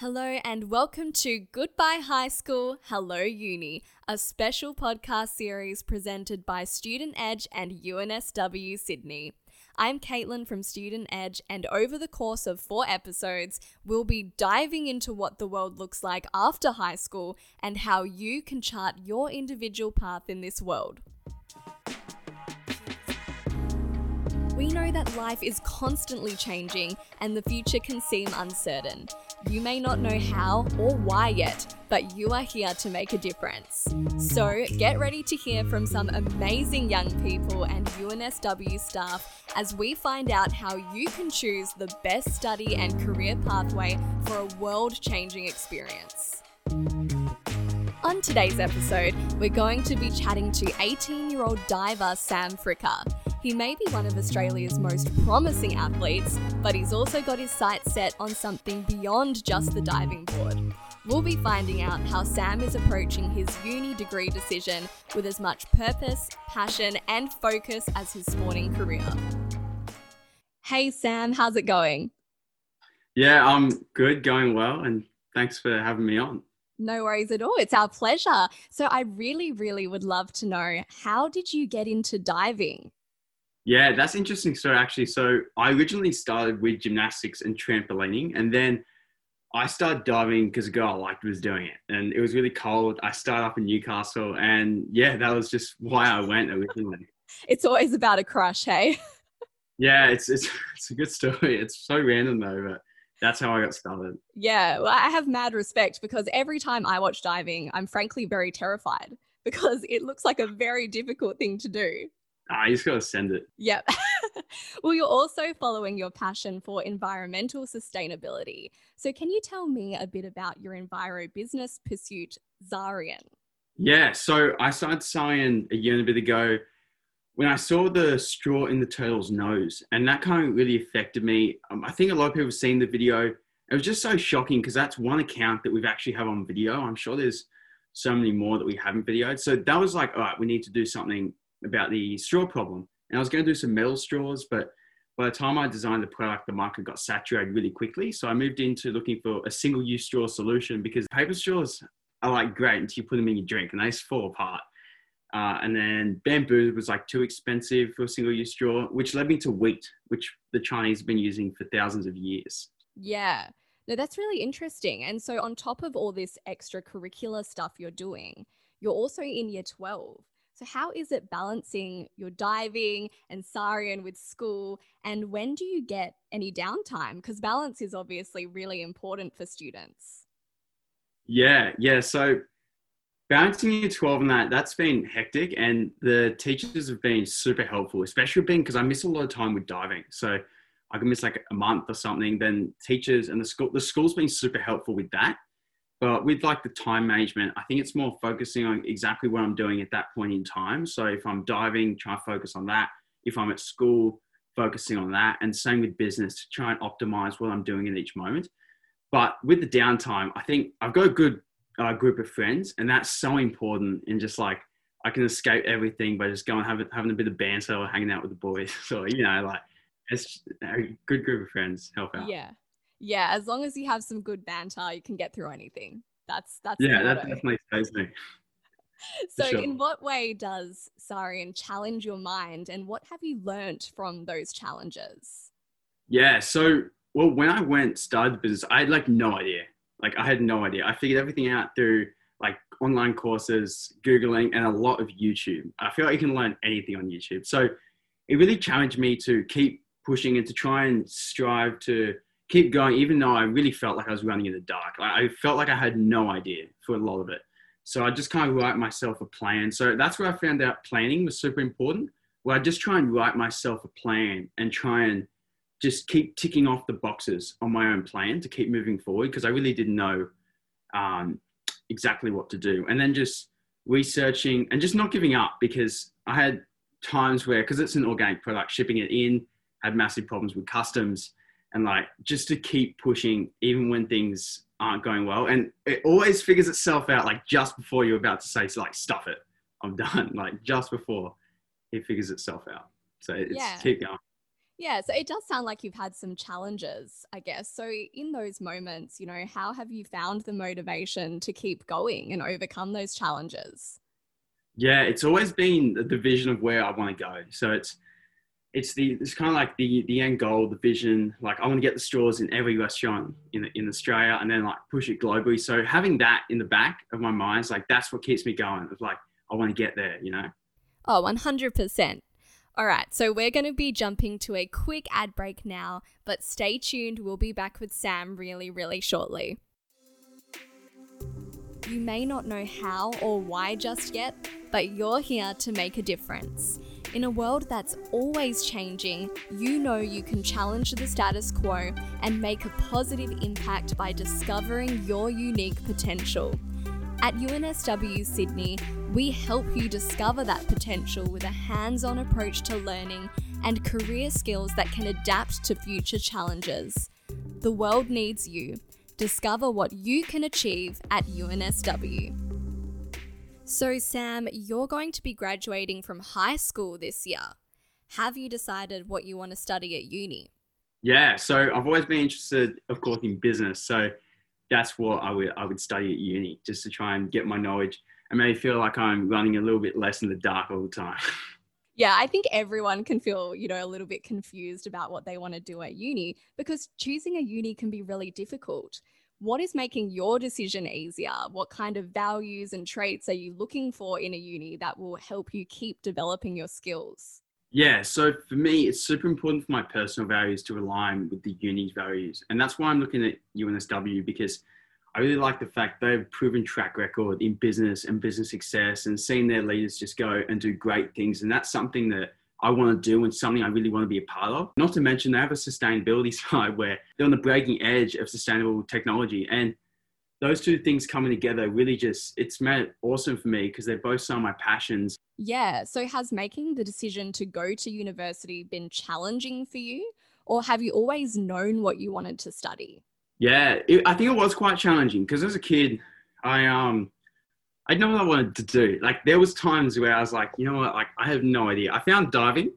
Hello and welcome to Goodbye High School, Hello Uni, a special podcast series presented by Student Edge and UNSW Sydney. I'm Caitlin from Student Edge, and over the course of four episodes, we'll be diving into what the world looks like after high school and how you can chart your individual path in this world. We know that life is constantly changing and the future can seem uncertain. You may not know how or why yet, but you are here to make a difference. So get ready to hear from some amazing young people and UNSW staff as we find out how you can choose the best study and career pathway for a world changing experience. On today's episode, we're going to be chatting to 18 year old diver Sam Fricker. He may be one of Australia's most promising athletes, but he's also got his sights set on something beyond just the diving board. We'll be finding out how Sam is approaching his uni degree decision with as much purpose, passion, and focus as his sporting career. Hey, Sam, how's it going? Yeah, I'm good, going well, and thanks for having me on. No worries at all. It's our pleasure. So, I really, really would love to know how did you get into diving? Yeah, that's interesting story actually. So I originally started with gymnastics and trampolining, and then I started diving because a girl I liked was doing it, and it was really cold. I started up in Newcastle, and yeah, that was just why I went originally. it's always about a crush, hey? yeah, it's it's it's a good story. It's so random though, but that's how I got started. Yeah, well, I have mad respect because every time I watch diving, I'm frankly very terrified because it looks like a very difficult thing to do. Ah, you just gotta send it. Yep. well, you're also following your passion for environmental sustainability. So, can you tell me a bit about your enviro business pursuit, Zarian? Yeah, so I started Zarian a year and a bit ago when I saw the straw in the turtle's nose, and that kind of really affected me. Um, I think a lot of people have seen the video. It was just so shocking because that's one account that we've actually have on video. I'm sure there's so many more that we haven't videoed. So that was like, all right, we need to do something about the straw problem. And I was going to do some metal straws, but by the time I designed the product, the market got saturated really quickly. So I moved into looking for a single use straw solution because paper straws are like great until you put them in your drink and they just fall apart. Uh, and then bamboo was like too expensive for a single use straw, which led me to wheat, which the Chinese have been using for thousands of years. Yeah. No, that's really interesting. And so, on top of all this extracurricular stuff you're doing, you're also in year 12. So, how is it balancing your diving and Zarian with school? And when do you get any downtime? Because balance is obviously really important for students. Yeah, yeah. So, balancing year 12 and that, that's been hectic. And the teachers have been super helpful, especially being because I miss a lot of time with diving. So, I can miss like a month or something. Then teachers and the school, the school's been super helpful with that. But with like the time management, I think it's more focusing on exactly what I'm doing at that point in time. So if I'm diving, try to focus on that. If I'm at school, focusing on that. And same with business to try and optimize what I'm doing in each moment. But with the downtime, I think I've got a good uh, group of friends, and that's so important. In just like I can escape everything by just going having having a bit of banter or hanging out with the boys. So you know, like it's a good group of friends help out. Yeah, yeah, as long as you have some good banter, you can get through anything. That's that's yeah, that definitely says me. so, sure. in what way does Zarian challenge your mind, and what have you learnt from those challenges? Yeah, so well, when I went started the business, I had like no idea. Like I had no idea. I figured everything out through like online courses, googling, and a lot of YouTube. I feel like you can learn anything on YouTube. So it really challenged me to keep pushing and to try and strive to keep going, even though I really felt like I was running in the dark. I felt like I had no idea for a lot of it. So I just kind of write myself a plan. So that's where I found out planning was super important. Where I just try and write myself a plan and try and just keep ticking off the boxes on my own plan to keep moving forward because I really didn't know um, exactly what to do. And then just researching and just not giving up because I had times where, because it's an organic product, shipping it in, had massive problems with customs and like just to keep pushing even when things aren't going well and it always figures itself out like just before you're about to say like stuff it i'm done like just before it figures itself out so it's yeah. keep going Yeah, so it does sound like you've had some challenges, I guess. So, in those moments, you know, how have you found the motivation to keep going and overcome those challenges? Yeah, it's always been the vision of where I want to go. So it's it's the it's kind of like the the end goal, the vision. Like I want to get the straws in every restaurant in in Australia, and then like push it globally. So having that in the back of my mind is like that's what keeps me going. It's like I want to get there, you know. Oh, 100%. All right, so we're going to be jumping to a quick ad break now, but stay tuned. We'll be back with Sam really, really shortly. You may not know how or why just yet, but you're here to make a difference. In a world that's always changing, you know you can challenge the status quo and make a positive impact by discovering your unique potential. At UNSW Sydney, we help you discover that potential with a hands on approach to learning and career skills that can adapt to future challenges. The world needs you. Discover what you can achieve at UNSW. So, Sam, you're going to be graduating from high school this year. Have you decided what you want to study at uni? Yeah, so I've always been interested, of course, in business. So that's what I would I would study at uni just to try and get my knowledge and maybe feel like I'm running a little bit less in the dark all the time. Yeah, I think everyone can feel, you know, a little bit confused about what they want to do at uni because choosing a uni can be really difficult. What is making your decision easier? What kind of values and traits are you looking for in a uni that will help you keep developing your skills? Yeah, so for me, it's super important for my personal values to align with the uni's values. And that's why I'm looking at UNSW because I really like the fact they have a proven track record in business and business success and seeing their leaders just go and do great things. And that's something that I want to do and something I really want to be a part of. Not to mention, they have a sustainability side where they're on the breaking edge of sustainable technology. And those two things coming together really just it's made it awesome for me because they're both some of my passions yeah so has making the decision to go to university been challenging for you or have you always known what you wanted to study yeah it, i think it was quite challenging because as a kid i um i know what i wanted to do like there was times where i was like you know what like i have no idea i found diving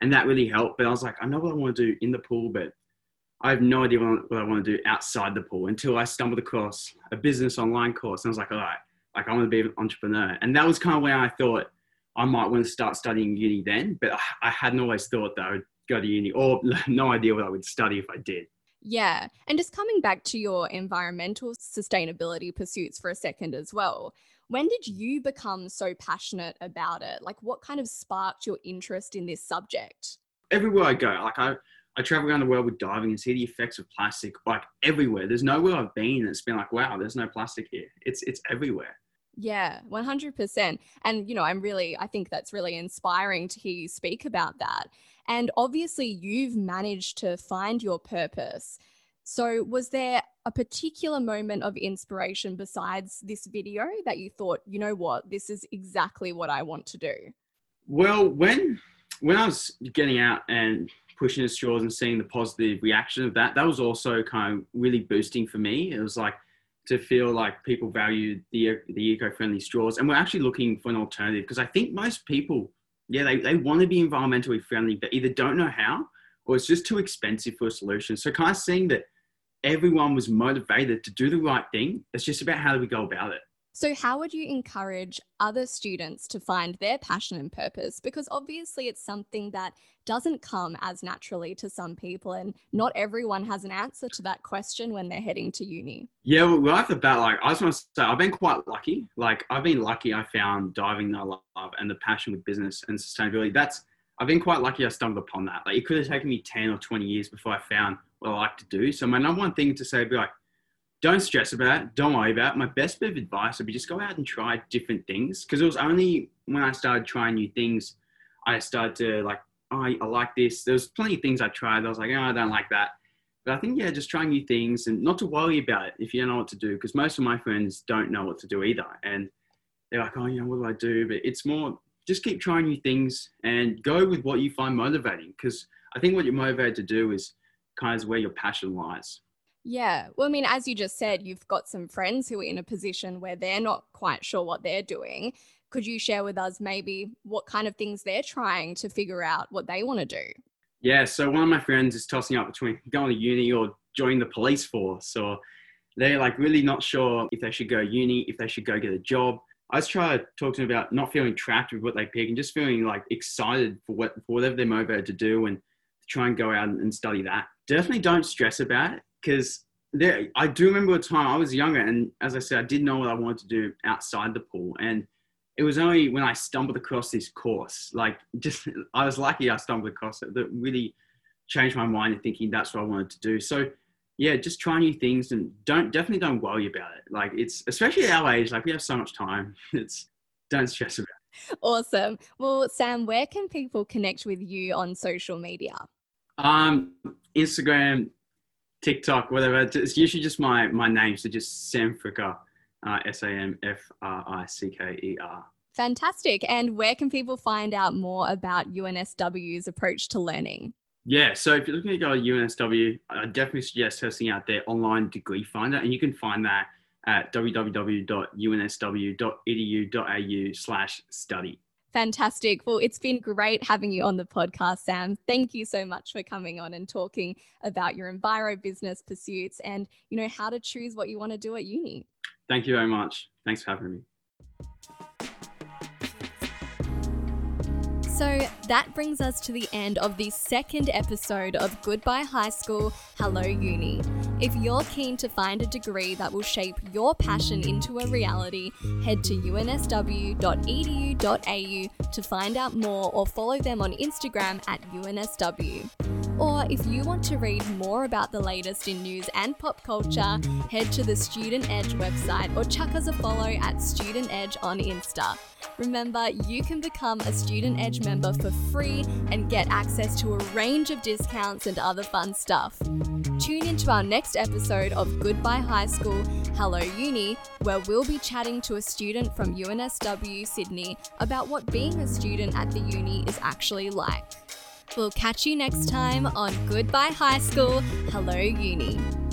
and that really helped but i was like i know what i want to do in the pool but I have no idea what I want to do outside the pool until I stumbled across a business online course. And I was like, all right, like I want to be an entrepreneur. And that was kind of where I thought I might want to start studying uni then, but I hadn't always thought that I would go to uni or no idea what I would study if I did. Yeah. And just coming back to your environmental sustainability pursuits for a second as well. When did you become so passionate about it? Like, what kind of sparked your interest in this subject? Everywhere I go, like, I, I travel around the world with diving and see the effects of plastic like everywhere. There's nowhere I've been that's been like, wow, there's no plastic here. It's it's everywhere. Yeah, 100%. And, you know, I'm really, I think that's really inspiring to hear you speak about that. And obviously, you've managed to find your purpose. So, was there a particular moment of inspiration besides this video that you thought, you know what, this is exactly what I want to do? Well, when when I was getting out and pushing the straws and seeing the positive reaction of that, that was also kind of really boosting for me. It was like to feel like people value the the eco-friendly straws, and we're actually looking for an alternative because I think most people, yeah, they, they want to be environmentally friendly, but either don't know how or it's just too expensive for a solution. So kind of seeing that everyone was motivated to do the right thing. It's just about how do we go about it. So, how would you encourage other students to find their passion and purpose? Because obviously, it's something that doesn't come as naturally to some people, and not everyone has an answer to that question when they're heading to uni. Yeah, well, right off the bat, like I just want to say, I've been quite lucky. Like, I've been lucky. I found diving that I love and the passion with business and sustainability. That's I've been quite lucky. I stumbled upon that. Like, it could have taken me ten or twenty years before I found I like to do. So, my number one thing to say would be like don't stress about it. Don't worry about it. My best bit of advice would be just go out and try different things. Because it was only when I started trying new things, I started to like, oh, I, like this. There was plenty of things I tried. I was like, oh, I don't like that. But I think, yeah, just trying new things and not to worry about it if you don't know what to do. Because most of my friends don't know what to do either. And they're like, oh, you know, what do I do? But it's more just keep trying new things and go with what you find motivating. Because I think what you're motivated to do is kind of where your passion lies. Yeah. Well, I mean, as you just said, you've got some friends who are in a position where they're not quite sure what they're doing. Could you share with us maybe what kind of things they're trying to figure out what they want to do? Yeah, so one of my friends is tossing up between going to uni or joining the police force, or they're like really not sure if they should go uni, if they should go get a job. I was trying to talk to them about not feeling trapped with what they pick and just feeling like excited for what for whatever they're motivated to do and try and go out and study that. Definitely don't stress about it because there. I do remember a time I was younger and as I said, I didn't know what I wanted to do outside the pool and it was only when I stumbled across this course, like just I was lucky I stumbled across it that really changed my mind and thinking that's what I wanted to do. So yeah, just try new things and don't definitely don't worry about it. Like it's especially at our age, like we have so much time. It's don't stress about it. Awesome. Well, Sam, where can people connect with you on social media? Um, Instagram, TikTok, whatever. It's usually just my my name, so just Sam Fricker, uh, S A M F R I C K E R. Fantastic. And where can people find out more about UNSW's approach to learning? Yeah, so if you're looking to go to UNSW, I definitely suggest testing out their online degree finder, and you can find that at www.unsw.edu.au slash study. Fantastic. Well, it's been great having you on the podcast, Sam. Thank you so much for coming on and talking about your enviro business pursuits and, you know, how to choose what you want to do at uni. Thank you very much. Thanks for having me. So that brings us to the end of the second episode of Goodbye High School, Hello Uni. If you're keen to find a degree that will shape your passion into a reality, head to unsw.edu.au to find out more or follow them on Instagram at UNSW. Or if you want to read more about the latest in news and pop culture, head to the Student Edge website or chuck us a follow at Student Edge on Insta. Remember, you can become a Student Edge member for free and get access to a range of discounts and other fun stuff. Tune into our next episode of Goodbye High School, Hello Uni, where we'll be chatting to a student from UNSW Sydney about what being a student at the uni is actually like. We'll catch you next time on Goodbye High School, Hello Uni.